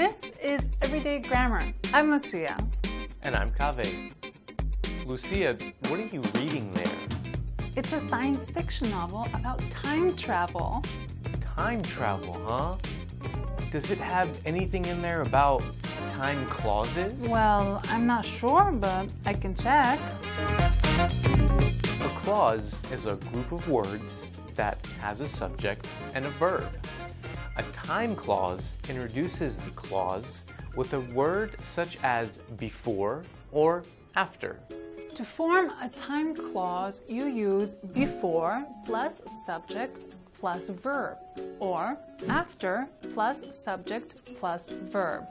Everyday Grammar. I'm Lucia. And I'm Kaveh. Lucia, what are you reading there? It's a science fiction novel about time travel. Time travel, huh? Does it have anything in there about time clauses? Well, I'm not sure, but I can check. A clause is a group of words that has a subject and a verb. A time clause introduces the clause with a word such as before or after. To form a time clause, you use before plus subject plus verb or after plus subject plus verb.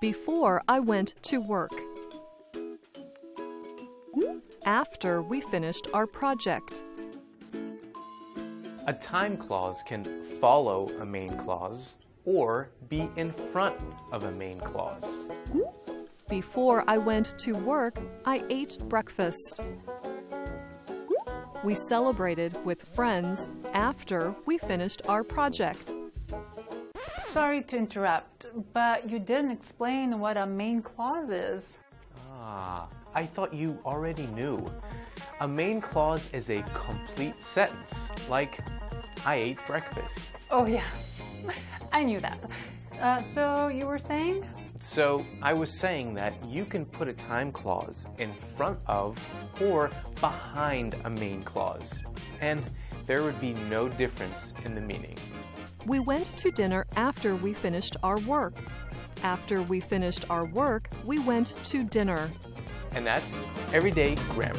Before I went to work. After we finished our project. A time clause can follow a main clause or be in front of a main clause. Before I went to work, I ate breakfast. We celebrated with friends after we finished our project. Sorry to interrupt, but you didn't explain what a main clause is. Ah, I thought you already knew. A main clause is a complete sentence, like, I ate breakfast. Oh, yeah, I knew that. Uh, so you were saying? So I was saying that you can put a time clause in front of or behind a main clause, and there would be no difference in the meaning. We went to dinner after we finished our work. After we finished our work, we went to dinner. And that's everyday grammar.